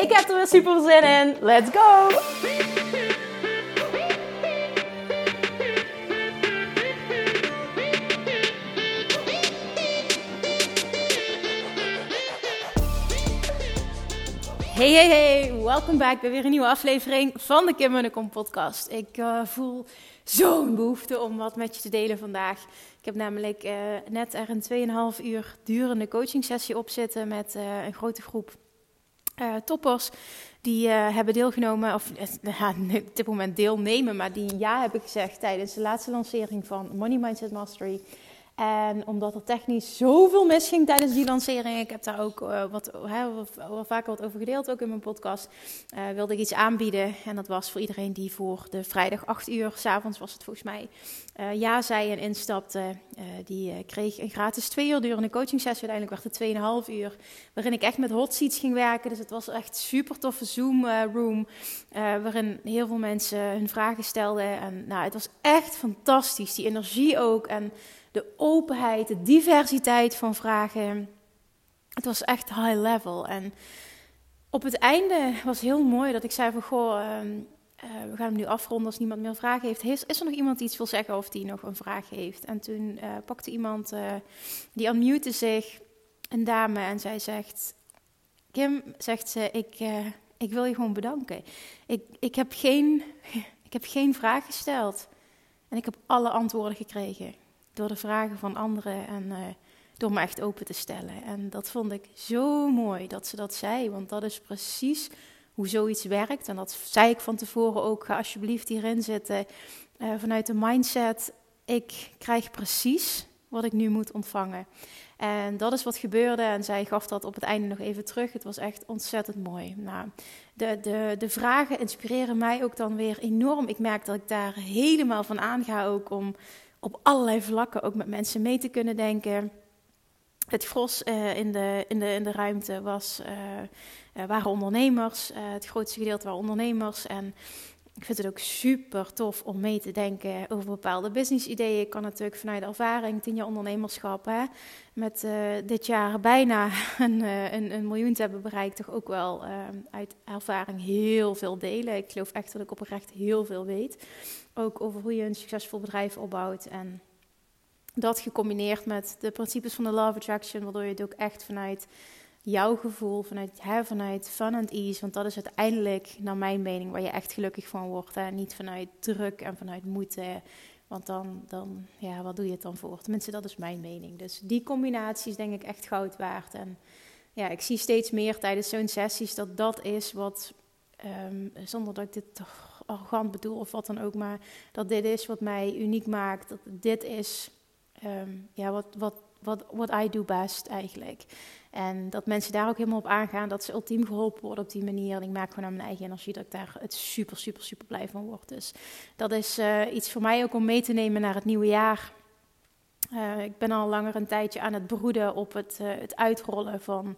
Ik heb er weer super zin in. Let's go! Hey, hey, hey, welkom bij weer een nieuwe aflevering van de Kim Munnekom podcast. Ik uh, voel zo'n behoefte om wat met je te delen vandaag. Ik heb namelijk uh, net er een 2,5 uur durende coaching sessie op zitten met uh, een grote groep toppers. Die hebben deelgenomen, of ja, op dit moment deelnemen, maar die ja hebben gezegd tijdens de laatste lancering van Money Mindset Mastery. En omdat er technisch zoveel misging tijdens die lancering, ik heb daar ook uh, wat, hè, wel vaker wat over gedeeld, ook in mijn podcast, uh, wilde ik iets aanbieden. En dat was voor iedereen die voor de vrijdag 8 uur, s'avonds was het volgens mij, uh, ja zei en instapte. die kreeg een gratis twee uur durende coaching sessie. Uiteindelijk werd het 2,5 uur, waarin ik echt met hot seats ging werken. Dus het was echt super toffe Zoom room, waarin heel veel mensen hun vragen stelden. En nou, het was echt fantastisch, die energie ook. En de openheid, de diversiteit van vragen. Het was echt high level. En op het einde was heel mooi dat ik zei van, goh, uh, uh, we gaan hem nu afronden als niemand meer vragen heeft. Is, er nog iemand die iets wil zeggen of die nog een vraag heeft? En toen uh, pakte iemand, uh, die unmute zich, een dame, en zij zegt, Kim, zegt ze, ik, ik wil je gewoon bedanken. Ik, ik, heb geen, ik heb geen vraag gesteld en ik heb alle antwoorden gekregen door de vragen van anderen en uh, door me echt open te stellen. En dat vond ik zo mooi dat ze dat zei, want dat is precies hoe zoiets werkt. En dat zei ik van tevoren ook, ga alsjeblieft hierin zitten uh, vanuit de mindset, ik krijg precies wat ik nu moet ontvangen. En dat is wat gebeurde en zij gaf dat op het einde nog even terug. Het was echt ontzettend mooi. Nou, de, de, de vragen inspireren mij ook dan weer enorm. Ik merk dat ik daar helemaal van aanga ook om op allerlei vlakken ook met mensen mee te kunnen denken. Het gros uh, in, de, in, de, in de ruimte was, uh, waren ondernemers. het grootste gedeelte waren ondernemers. En ik vind het ook super tof om mee te denken over bepaalde business-ideeën. Ik kan natuurlijk vanuit ervaring, tien jaar ondernemerschap, hè, met uh, dit jaar bijna een, een, een, miljoen te hebben bereikt, toch ook wel uh, uit ervaring heel veel delen. Ik geloof echt dat ik oprecht heel veel weet. Ook over hoe je een succesvol bedrijf opbouwt. En dat gecombineerd met de principes van de Law of Attraction, waardoor je het ook echt vanuit jouw gevoel, vanuit, hè, vanuit fun and ease. Want dat is uiteindelijk, naar mijn mening, waar je echt gelukkig van wordt. Hè? Niet vanuit druk en vanuit moeten. Want dan, dan, ja, wat doe je het dan voor? Tenminste, dat is mijn mening. Dus die combinatie is denk ik echt goud waard. En ja, ik zie steeds meer tijdens zo'n sessies dat dat is wat, um, zonder dat ik dit toch arrogant bedoel of wat dan ook, maar dat dit is wat mij uniek maakt. Dat dit is um, ja, wat, wat, wat what I do best eigenlijk. En dat mensen daar ook helemaal op aangaan, dat ze ultiem geholpen worden op die manier. En ik maak gewoon aan mijn eigen energie dat ik daar het super, super, super blij van word. Dus dat is uh, iets voor mij ook om mee te nemen naar het nieuwe jaar. Uh, ik ben al langer een tijdje aan het broeden op het, uh, het uitrollen van,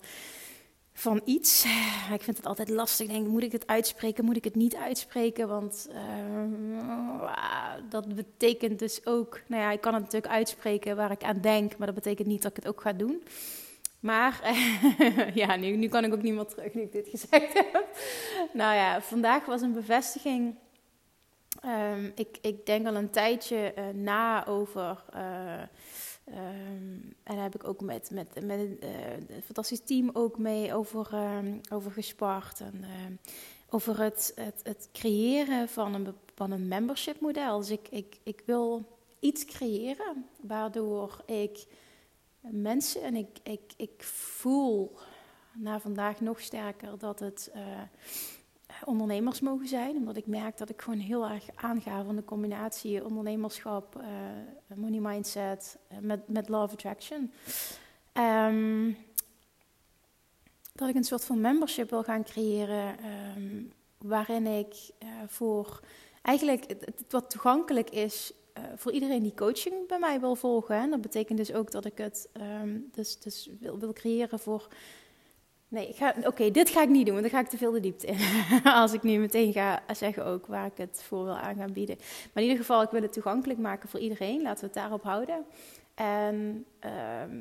van iets. Ik vind het altijd lastig. Ik denk, moet ik het uitspreken? Moet ik het niet uitspreken? Want dat betekent dus ook, nou ja, ik kan het natuurlijk uitspreken waar ik aan denk, maar dat betekent niet dat ik het ook ga doen. Maar ja, nu, nu kan ik ook niet meer terug nu ik dit gezegd heb. Nou ja, vandaag was een bevestiging. Um, ik, ik denk al een tijdje uh, na over. Um, en daar heb ik ook met, met, met uh, een fantastisch team ook mee over, um, over gespart. En, over het, het, het creëren van een, van een membership model. Dus ik, ik, ik wil iets creëren waardoor ik mensen. En ik, ik, ik voel na vandaag nog sterker dat het uh, ondernemers mogen zijn. Omdat ik merk dat ik gewoon heel erg aanga van de combinatie ondernemerschap, uh, money mindset uh, met, met love attraction. Um, dat ik een soort van membership wil gaan creëren. ehm, waarin ik eh, voor eigenlijk het, wat toegankelijk is eh, voor iedereen die coaching bij mij wil volgen. En dat betekent dus ook dat ik het ehm, dus, dus wil, wil creëren voor. Nee, oké, dit ga ik niet doen, want dan ga ik te veel de diepte in. Als ik nu meteen ga zeggen ook waar ik het voor wil aan gaan bieden. Maar in ieder geval, ik wil het toegankelijk maken voor iedereen. Laten we het daarop houden. En ehm,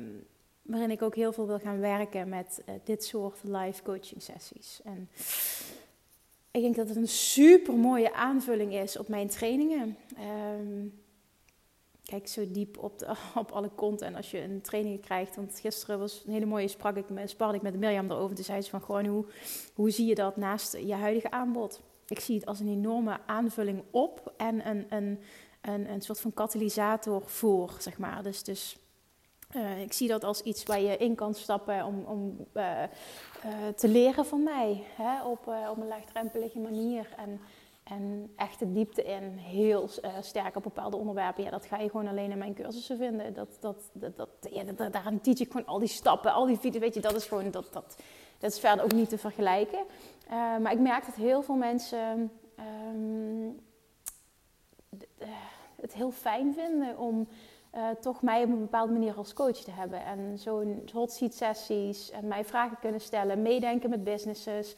waarin ik ook heel veel wil gaan werken met eh, dit soort live coaching sessies. En ik denk dat het een super mooie aanvulling is op mijn trainingen. Ehm, kijk zo diep op, op alle content als je een training krijgt. Want gisteren was een hele mooie, sprak ik, sprak ik met Mirjam erover. Toen zei ze van gewoon hoe, hoe zie je dat naast je huidige aanbod? Ik zie het als een enorme aanvulling op en een, een, een, een soort van katalysator voor, zeg maar. Dus, dus eh, ik zie dat als iets waar je in kan stappen om, om eh, eh, te leren van mij. Hè? Op, op een laagdrempelige manier. En, en echt de diepte in. Heel eh, sterk op bepaalde onderwerpen. Ja, dat ga je gewoon alleen in mijn cursussen vinden. Dat, dat, dat, ja, dat, daarin teach ik gewoon al die stappen, al die video's. Weet je, dat is gewoon, dat, dat, dat is verder ook niet te vergelijken. Eh, maar ik merk dat heel veel mensen ehm, eh, het heel fijn vinden om toch mij op een bepaalde manier als coach te hebben. En zo'n hot seat sessies en mij vragen kunnen stellen, meedenken met businesses.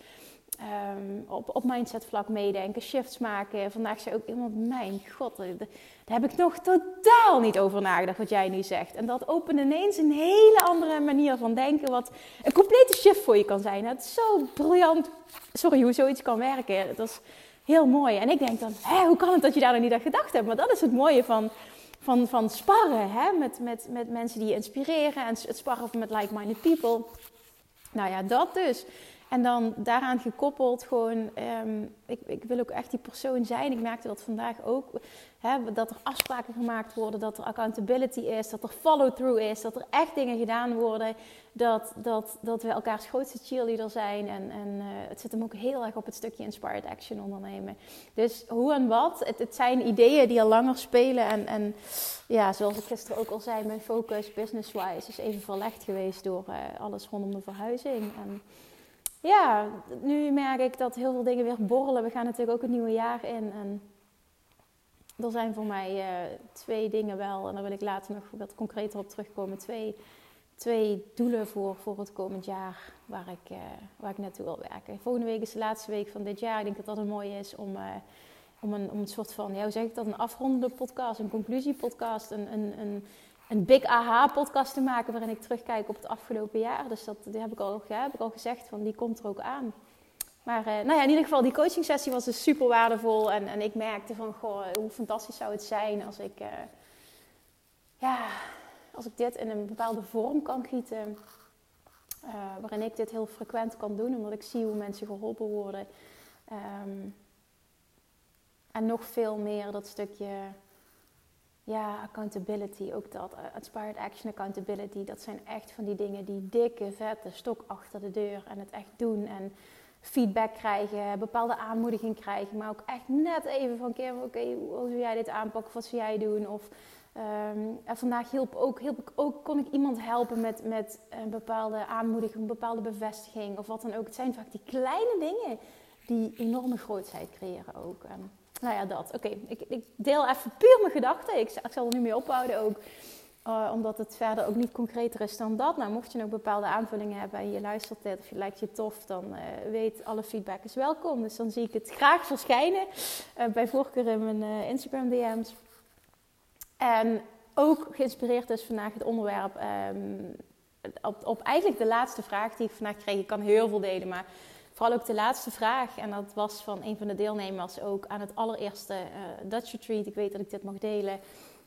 Op, op mindset vlak meedenken, shifts maken. Vandaag zei ook iemand, mijn god, daar heb ik nog totaal niet over nagedacht wat jij nu zegt. En dat opent ineens een hele andere manier van denken, wat een complete shift voor je kan zijn. Het is zo briljant, sorry, hoe zoiets kan werken. Dat is heel mooi. En ik denk dan, hoe kan het dat je daar nog niet aan gedacht hebt? Maar dat is het mooie van, van, van sparren hè? Met, met, met mensen die je inspireren en het sparren met like-minded people. Nou ja, dat dus. En dan daaraan gekoppeld gewoon, ehm, ik, ik wil ook echt die persoon zijn. Ik merkte dat vandaag ook, hè, dat er afspraken gemaakt worden, dat er accountability is, dat er follow-through is, dat er echt dingen gedaan worden, dat, dat, dat we elkaars grootste cheerleader zijn. En, en eh, het zit hem ook heel erg op het stukje inspired action ondernemen. Dus hoe en wat, het, het zijn ideeën die al langer spelen. En, en ja, zoals ik gisteren ook al zei, mijn focus business-wise is even verlegd geweest door eh, alles rondom de verhuizing. En, ja, nu merk ik dat heel veel dingen weer borrelen. We gaan natuurlijk ook het nieuwe jaar in. En er zijn voor mij eh, twee dingen wel, en daar wil ik later nog wat concreter op terugkomen. Twee, twee doelen voor, voor het komend jaar waar ik, eh, waar ik naartoe wil werken. Volgende week is de laatste week van dit jaar. Ik denk dat dat een mooie is om, eh, om, een, om een soort van, ja, hoe zeg ik dat, een afrondende podcast, een conclusiepodcast, een, een, een, een big aha-podcast te maken waarin ik terugkijk op het afgelopen jaar. Dus dat heb, ik al, ja, heb ik al gezegd, van die komt er ook aan. Maar eh, nou ja, in ieder geval, die coaching sessie was dus super waardevol. En, en ik merkte van, goh, hoe fantastisch zou het zijn als ik, eh, ja, als ik dit in een bepaalde vorm kan gieten. eh, waarin ik dit heel frequent kan doen, omdat ik zie hoe mensen geholpen worden. Ehm, en nog veel meer dat stukje ja, accountability, ook dat. Uh, Inspired Action Accountability, dat zijn echt van die dingen die dikke, vette stok achter de deur en het echt doen. En feedback krijgen, bepaalde aanmoediging krijgen, maar ook echt net even van, oké, okay, hoe zou jij dit aanpakken, wat zou jij doen? Of en vandaag hielp ook, hielp ik ook, kon ik iemand helpen met, met een bepaalde aanmoediging, een bepaalde bevestiging of wat dan ook. Het zijn vaak die kleine dingen die enorme grootheid creëren ook. Nou ja, dat. Oké, ik, ik, deel even puur mijn gedachten. Ik, ik, zal er nu mee ophouden ook. Uh, omdat het verder ook niet concreter is dan dat. Nou, mocht je nog bepaalde aanvullingen hebben en je luistert dit of je lijkt je tof, dan uh, weet alle feedback is welkom. Dus dan zie ik het graag verschijnen. Uh, bij voorkeur in mijn Instagram DM's. En ook geïnspireerd dus vandaag het onderwerp um, op, op eigenlijk de laatste vraag die ik vandaag kreeg. Ik kan heel veel delen, maar Vooral ook de laatste vraag, en dat was van een van de deelnemers ook aan het allereerste uh, Dutch Retreat. Ik weet dat ik dit mag delen.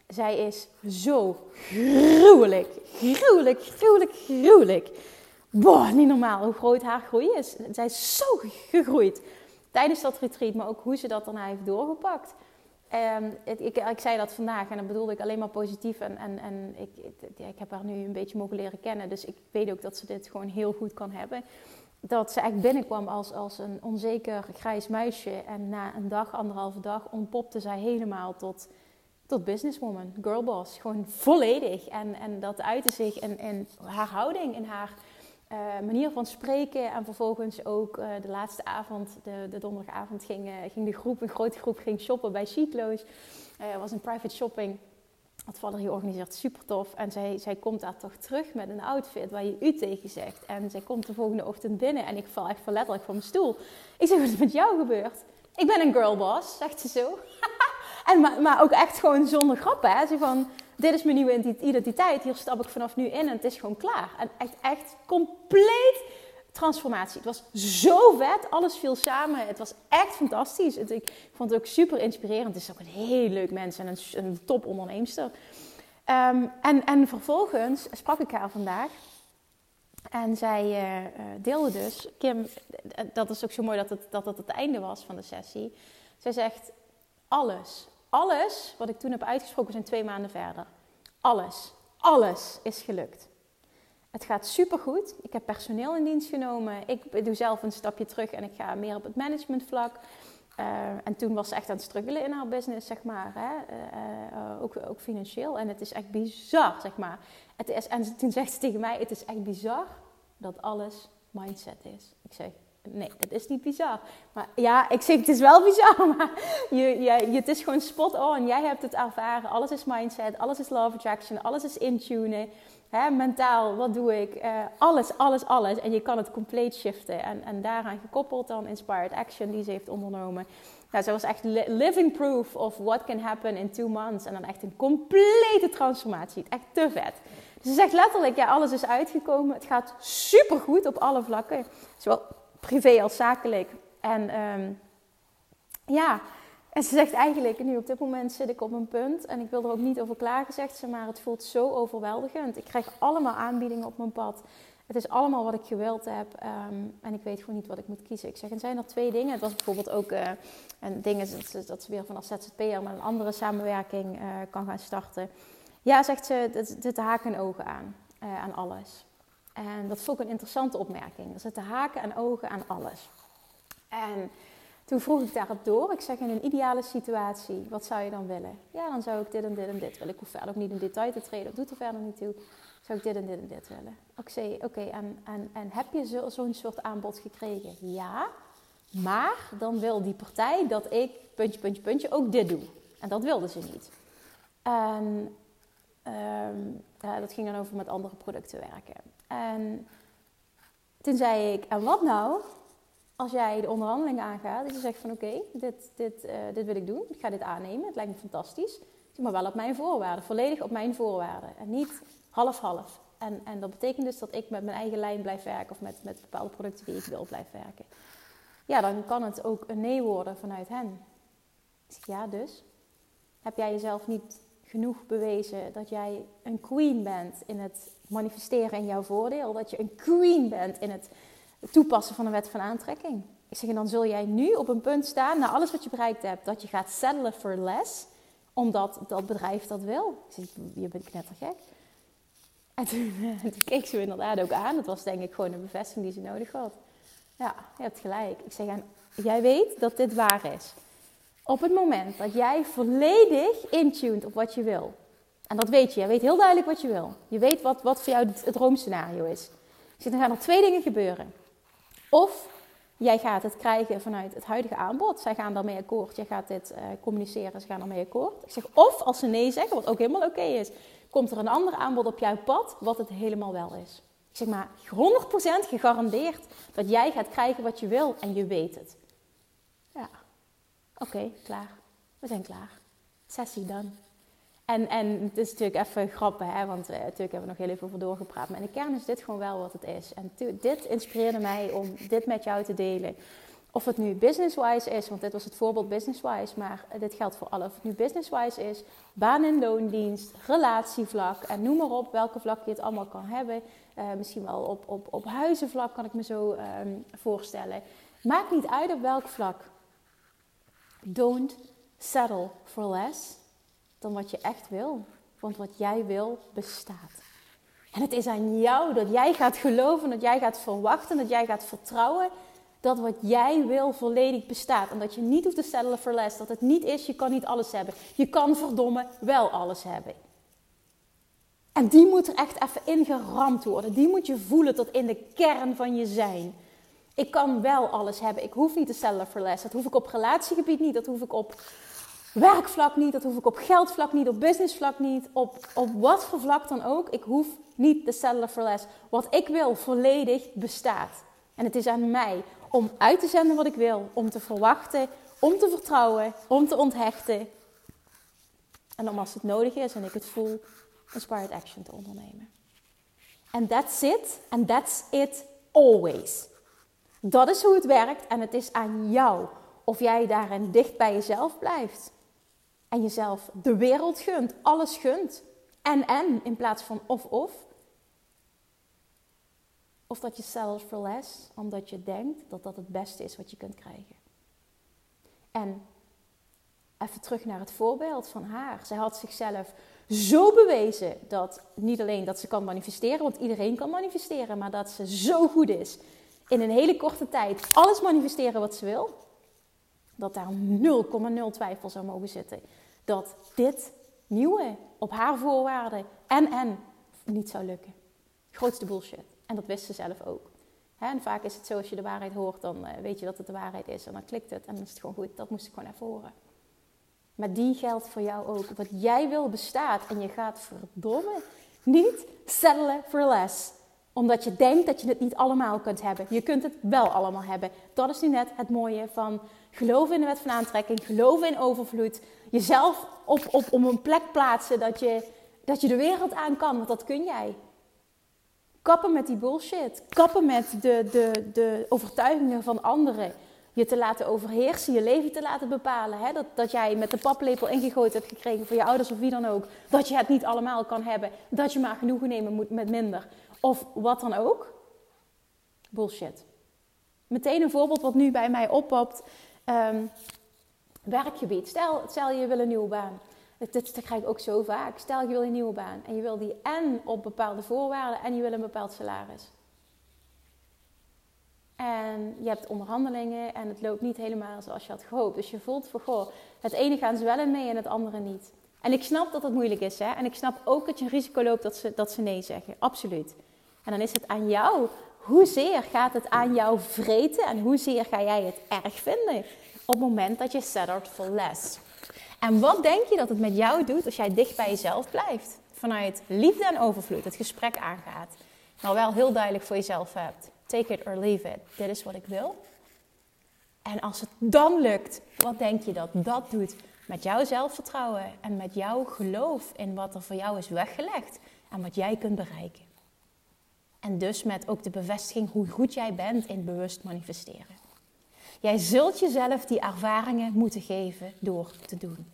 Zij is zo gruwelijk, gruwelijk, gruwelijk, gruwelijk. Boah, niet normaal hoe groot haar groei is. Zij is zo gegroeid tijdens dat retreat, maar ook hoe ze dat daarna heeft doorgepakt. Um, ik, ik, ik, zei dat vandaag en dat bedoelde ik alleen maar positief. En, en, en ik, ik heb haar nu een beetje mogen leren kennen, dus ik weet ook dat ze dit gewoon heel goed kan hebben dat ze echt binnenkwam als, als een onzeker grijs muisje. En na een dag, anderhalve dag, ontpopte zij helemaal tot, tot businesswoman, girlboss. Gewoon volledig. En, en dat uitte zich in, haar houding, in haar manier van spreken. En vervolgens ook de laatste avond, de, de donderdagavond, ging, ging de groep, een grote groep, ging shoppen bij Sheetloos. Het was een private shopping. Wat Valerie organiseert, super tof. En zij, zij komt daar toch terug met een outfit waar je u tegen zegt. En zij komt de volgende ochtend binnen en ik val echt letterlijk van mijn stoel. Ik zeg, wat is met jou gebeurd? Ik ben een girlboss, zegt ze zo. en, maar, maar ook echt gewoon zonder grap, hè. Ze van, dit is mijn nieuwe identiteit, hier stap ik vanaf nu in en het is gewoon klaar. En echt, echt compleet transformatie. Het was zo vet, alles viel samen. Het was echt fantastisch. Ik vond het ook super inspirerend. Het is ook een heel leuk mens en een, een top onderneemster. Ehm, en, en vervolgens sprak ik haar vandaag. En zij uh, deelde dus, Kim, eh, dat is ook zo mooi dat het, dat het het einde was van de sessie. Zij zegt, alles, alles wat ik toen heb uitgesproken zijn twee maanden verder. Alles, alles is gelukt. Het gaat supergoed. Ik heb personeel in dienst genomen. Ik doe zelf een stapje terug en ik ga meer op het managementvlak. Uh, en toen was ze echt aan het struggelen in haar business, zeg maar. Hè? Uh, ook, ook, financieel. En het is echt bizar, zeg maar. Het is, en toen zegt ze tegen mij, het is echt bizar dat alles mindset is. Ik zeg, nee, dat is niet bizar. Maar ja, ik zeg, het is wel bizar, maar je, je, het is gewoon spot on. Jij hebt het ervaren. Alles is mindset, alles is love attraction, alles is intunen. Hè, mentaal, wat doe ik? Uh, alles, alles, alles. En je kan het compleet shiften. En, en daaraan gekoppeld dan Inspired Action die ze heeft ondernomen. Nou, ze was echt living proof of what can happen in two months. En dan echt een complete transformatie. Echt te vet. Dus ze zegt letterlijk, ja, alles is uitgekomen. Het gaat supergoed op alle vlakken. Zowel privé als zakelijk. En um, ja, en ze zegt eigenlijk, nu op dit moment zit ik op een punt en ik wil er ook niet over klagen, zegt ze, maar het voelt zo overweldigend. Ik krijg allemaal aanbiedingen op mijn pad. Het is allemaal wat ik gewild heb ehm, en ik weet gewoon niet wat ik moet kiezen. Ik zeg, en zijn er twee dingen? Het was bijvoorbeeld ook uh, een ding dat ze, dat ze weer vanaf ZZP'er met een andere samenwerking uh, kan gaan starten. Ja, zegt ze, dit, haken en ogen aan, uh, aan alles. En dat vond ik een interessante opmerking. Er zitten haken en ogen aan alles. En toen vroeg ik daarop door. Ik zeg in een ideale situatie, wat zou je dan willen? Ja, dan zou ik dit en dit en dit willen. Ik hoef verder ook niet in detail te treden, dat doet er verder niet toe. Zou ik dit en dit en dit willen? Ik zei, oké, en, en, en heb je zo'n soort aanbod gekregen? Ja, maar dan wil die partij dat ik, puntje, puntje, puntje, ook dit doe. En dat wilde ze niet. En ehm, ja, dat ging dan over met andere producten werken. En toen zei ik, en wat nou als jij de onderhandeling aangaat, dat je zegt van oké, dit, dit, uh, dit wil ik doen, ik ga dit aannemen, het lijkt me fantastisch, maar wel op mijn voorwaarden, volledig op mijn voorwaarden en niet half-half. En, en dat betekent dus dat ik met mijn eigen lijn blijf werken of met, met bepaalde producten die ik wil blijf werken. Ja, dan kan het ook een nee worden vanuit hen. Ik zeg ja, dus heb jij jezelf niet genoeg bewezen dat jij een queen bent in het manifesteren in jouw voordeel, dat je een queen bent in het toepassen van een wet van aantrekking. Ik zeg, en dan zul jij nu op een punt staan, na alles wat je bereikt hebt, dat je gaat settelen for less, omdat dat bedrijf dat wil. Ik zeg, je bent knettergek. En toen, toen keek ze inderdaad ook aan. Dat was denk ik gewoon een bevestiging die ze nodig had. Ja, je hebt gelijk. Ik zeg, en jij weet dat dit waar is. Op het moment dat jij volledig intuned op wat je wil. En dat weet je. Je weet heel duidelijk wat je wil. Je weet wat, wat voor jou het droomscenario is. Ik zeg, dan gaan er twee dingen gebeuren. Of jij gaat het krijgen vanuit het huidige aanbod. Zij gaan daarmee akkoord. Jij gaat dit uh, communiceren. Ze gaan daarmee akkoord. Zeg, of als ze nee zeggen, wat ook helemaal oké is, komt er een ander aanbod op jouw pad, wat het helemaal wel is. Ik zeg maar 100% gegarandeerd dat jij gaat krijgen wat je wil en je weet het. Ja, oké, klaar. We zijn klaar. Sessie dan. En, en het is natuurlijk even grappen, hè, want uh, natuurlijk hebben we nog heel even over doorgepraat. Maar in de kern is dit gewoon wel wat het is. En dit inspireerde mij om dit met jou te delen. Of het nu business-wise is, want dit was het voorbeeld business-wise, maar dit geldt voor alle. Of het nu business-wise is, baan- en loondienst, relatievlak en noem maar op welke vlak je het allemaal kan hebben. Uh, misschien wel op, op, op huizenvlak kan ik me zo um, voorstellen. Maakt niet uit op welk vlak. Don't settle for less dan wat je echt wil. Want wat jij wil bestaat. En het is aan jou dat jij gaat geloven, dat jij gaat verwachten, dat jij gaat vertrouwen dat wat jij wil volledig bestaat. En dat je niet hoeft te stellen voor les. Dat het niet is, je kan niet alles hebben. Je kan verdomme wel alles hebben. En die moet er echt even ingeramd worden. Die moet je voelen tot in de kern van je zijn. Ik kan wel alles hebben. Ik hoef niet te stellen voor les. Dat hoef ik op relatiegebied niet. Dat hoef ik op werkvlak niet. Dat hoef ik op geldvlak niet. Op businessvlak niet. Op, op wat voor vlak dan ook. Ik hoef niet te stellen voor les. Wat ik wil volledig bestaat. En het is aan mij om uit te zenden wat ik wil. Om te verwachten. Om te vertrouwen. Om te onthechten. En om als het nodig is en ik het voel, inspired action te ondernemen. En that's it. And that's it always. Dat is hoe het werkt en het is aan jou of jij daarin dicht bij jezelf blijft. En jezelf de wereld gunt, alles gunt. En en in plaats van of of. Of dat je zelfs verles omdat je denkt dat dat het beste is wat je kunt krijgen. En even terug naar het voorbeeld van haar. Zij had zichzelf zo bewezen dat niet alleen dat ze kan manifesteren, want iedereen kan manifesteren, maar dat ze zo goed is in een hele korte tijd alles manifesteren wat ze wil, dat daar 0,0 twijfel zou mogen zitten. Dat dit nieuwe op haar voorwaarden en en niet zou lukken. Grootste bullshit. En dat wist ze zelf ook. en vaak is het zo, als je de waarheid hoort, dan eh, weet je dat het de waarheid is. En dan klikt het en dan is het gewoon goed. Dat moest ik gewoon even horen. Maar die geldt voor jou ook. Wat jij wil bestaat. En je gaat verdomme niet settelen for less omdat je denkt dat je het niet allemaal kunt hebben. Je kunt het wel allemaal hebben. Dat is nu net het mooie van geloven in de wet van aantrekking, geloven in overvloed. Jezelf op, op, op een plek plaatsen dat je, dat je de wereld aan kan, want dat kun jij. Kappen met die bullshit. Kappen met de, de, de overtuigingen van anderen. Je te laten overheersen, je leven te laten bepalen. Hè? Dat, dat jij met de paplepel ingegooid hebt gekregen voor je ouders of wie dan ook. Dat je het niet allemaal kan hebben. Dat je maar genoegen nemen moet met minder of wat dan ook. Bullshit. Meteen een voorbeeld wat nu bij mij oppopt. Um, werkgebied. Stel, stel je wil een nieuwe baan. Dat, krijg ik ook zo vaak. Stel je wil een nieuwe baan en je wil die en op bepaalde voorwaarden en je wil een bepaald salaris. En je hebt onderhandelingen en het loopt niet helemaal zoals je had gehoopt. Dus je voelt van, goh, het ene gaan ze wel mee en het andere niet. En ik snap dat dat moeilijk is. Hè? En ik snap ook dat je een risico loopt dat ze, dat ze nee zeggen. Absoluut. En dan is het aan jou. Hoezeer gaat het aan jou vreten en hoezeer ga jij het erg vinden op het moment dat je settelt for less? En wat denk je dat het met jou doet als jij dicht bij jezelf blijft? Vanuit liefde en overvloed het gesprek aangaat. Maar wel heel duidelijk voor jezelf hebt. Take it or leave it. Dit is wat ik wil. En als het dan lukt, wat denk je dat dat doet met jouw zelfvertrouwen en met jouw geloof in wat er voor jou is weggelegd en wat jij kunt bereiken? En dus met ook de bevestiging hoe goed jij bent in bewust manifesteren. Jij zult jezelf die ervaringen moeten geven door te doen.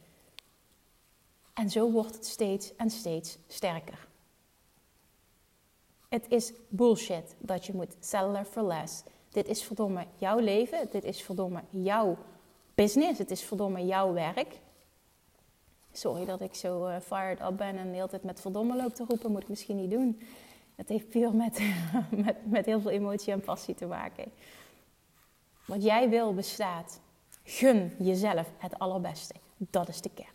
En zo wordt het steeds en steeds sterker. Het is bullshit dat je moet settelen for less. Dit is verdomme jouw leven. Dit is verdomme jouw business. Het is verdomme jouw werk. Sorry dat ik zo uh, fired up ben en de hele tijd met verdomme loop te roepen. Moet ik misschien niet doen. Het heeft puur met, met, met heel veel emotie en passie te maken. Wat jij wil bestaat. Gun jezelf het allerbeste. Dat is de kern.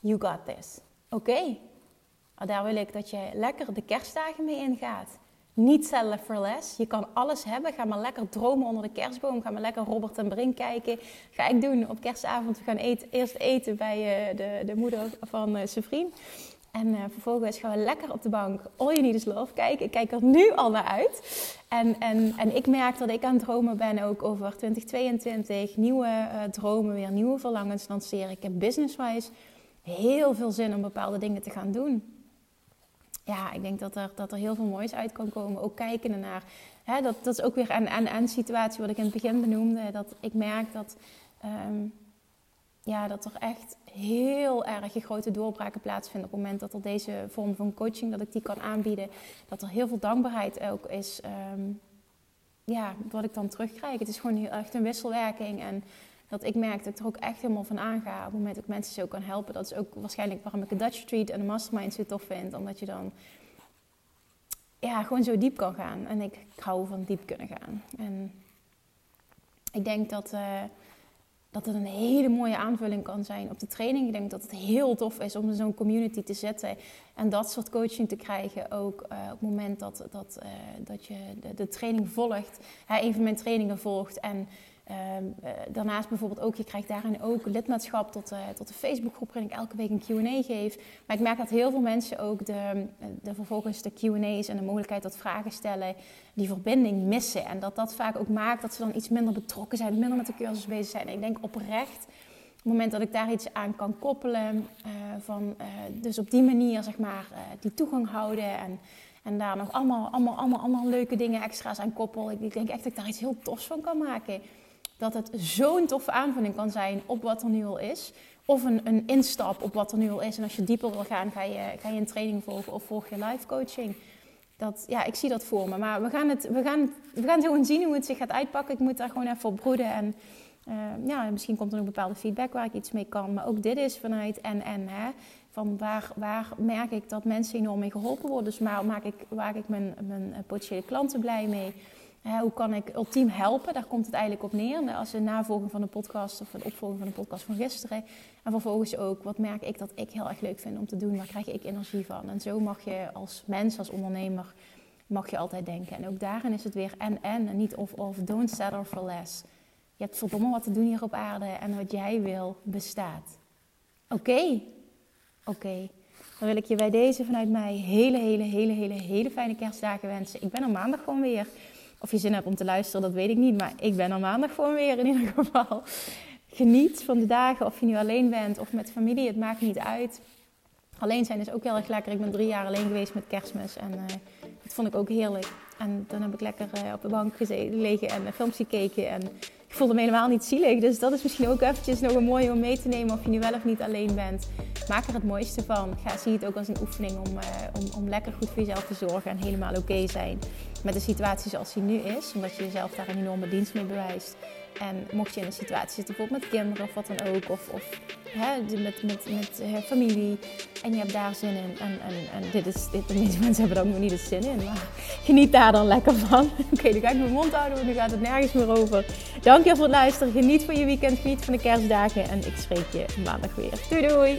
You got this. Oké. Daar wil ik dat je lekker de kerstdagen mee ingaat. Niet zelf for less. Je kan alles hebben. Ga maar lekker dromen onder de kerstboom. Ga maar lekker Robert en Brink kijken. Ga ik doen op kerstavond. We gaan eten, eerst eten bij uh, de, de moeder van uh, zijn. En uh, vervolgens gaan we lekker op de bank All You Need Is Love kijken. Ik kijk er nu al naar uit. En, en, en ik merk dat ik aan het dromen ben ook over 2022. Nieuwe uh, dromen, weer nieuwe verlangens lanceren. Ik heb business-wise heel veel zin om bepaalde dingen te gaan doen. Ja, ik denk dat er, dat er heel veel moois uit kan komen. Ook kijken naar, hè, dat, dat is ook weer een en-en situatie wat ik in het begin benoemde. Dat ik merk dat... Um, ja, dat er echt heel erg grote doorbraken plaatsvinden op het moment dat er deze vorm van coaching, dat ik die kan aanbieden. Dat er heel veel dankbaarheid ook is, um, ja, wat ik dan terugkrijg. Het is gewoon heel echt een wisselwerking en dat ik merk dat ik er ook echt helemaal van aanga op het moment dat ik mensen zo kan helpen. Dat is ook waarschijnlijk waarom ik een Dutch Retreat en een Mastermind zo tof vind, omdat je dan ja, gewoon zo diep kan gaan. En ik hou van diep kunnen gaan. En ik denk dat... Uh, dat het een hele mooie aanvulling kan zijn op de training. Ik denk dat het heel tof is om zo'n community te zitten en dat soort coaching te krijgen. Ook uh, op het moment dat, dat, uh, dat je de, de, training volgt, hè, een van mijn trainingen volgt. En Ehm, eh, daarnaast bijvoorbeeld ook, je krijgt daarin ook lidmaatschap tot, uh, tot de Facebookgroep waarin ik elke week een Q&A geef. Maar ik merk dat heel veel mensen ook de, de vervolgens de Q&A's en de mogelijkheid tot vragen stellen, die verbinding missen. En dat dat vaak ook maakt dat ze dan iets minder betrokken zijn, minder met de cursus bezig zijn. Ik denk oprecht, op het moment dat ik daar iets aan kan koppelen, van dus op die manier zeg maar die toegang houden en... En daar nog allemaal, allemaal, allemaal, allemaal leuke dingen extra's aan koppel. Ik denk echt dat ik daar iets heel tofs van kan maken dat het zo'n toffe aanvulling kan zijn op wat er nu al is. Of een, een instap op wat er nu al is. En als je dieper wil gaan, ga je, ga je een training volgen of volg je live coaching. Dat, ja, ik zie dat voor me. Maar we gaan, het, we, gaan, we gaan gewoon zien hoe het zich gaat uitpakken. Ik moet daar gewoon even op broeden. En uh, ja, misschien komt er nog bepaalde feedback waar ik iets mee kan. Maar ook dit is vanuit en en. Hè, van waar, waar merk ik dat mensen enorm mee geholpen worden. Dus waar maak ik, waar ik mijn, mijn potentiële klanten blij mee hoe kan ik ultiem helpen? Daar komt het eigenlijk op neer. Als een navolging van de podcast of een opvolging van de podcast van gisteren. En vervolgens ook, wat merk ik dat ik heel erg leuk vind om te doen? Waar krijg ik energie van? En zo mag je als mens, als ondernemer, mag je altijd denken. En ook daarin is het weer en en niet of of. Don't settle for less. Je hebt verdomme wat te doen hier op aarde en wat jij wil bestaat. Oké, oké. Dan wil ik je bij deze vanuit mij hele, hele, hele, hele, hele fijne kerstdagen wensen. Ik ben er maandag gewoon weer. Of je zin hebt om te luisteren, dat weet ik niet. Maar ik ben er maandag gewoon weer in ieder geval. Geniet van de dagen, of je nu alleen bent of met familie, het maakt niet uit. Alleen zijn is ook heel erg lekker. Ik ben drie jaar alleen geweest met kerstmis en uh, dat vond ik ook heerlijk. En dan heb ik lekker uh, op de bank liggen en uh, films gekeken. En voelde me helemaal niet zielig. Dus dat is misschien ook eventjes nog een mooie om mee te nemen of je nu wel of niet alleen bent. Maak er het mooiste van. Ga, zie het ook als een oefening om, om, om lekker goed voor jezelf te zorgen en helemaal oké zijn met de situatie zoals die nu is. Omdat je jezelf daar een enorme dienst mee bewijst. En mocht je in een situatie zitten, bijvoorbeeld met kinderen of wat dan ook, of, of hè, met, met, met uh, familie, en je hebt daar zin in. En, en, en dit is, dit, mensen hebben er ook nog niet de zin in, maar geniet daar dan lekker van. Oké, okay, nu ga ik mijn mond houden, want nu gaat het nergens meer over. Dankjewel voor het luisteren. Geniet van je weekend, geniet van de kerstdagen en ik spreek je maandag weer. Doei doei!